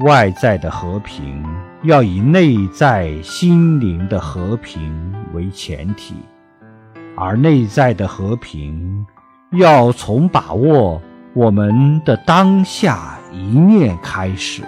外在的和平要以内在心灵的和平为前提而内在的和平要从把握我们的当下一念开始。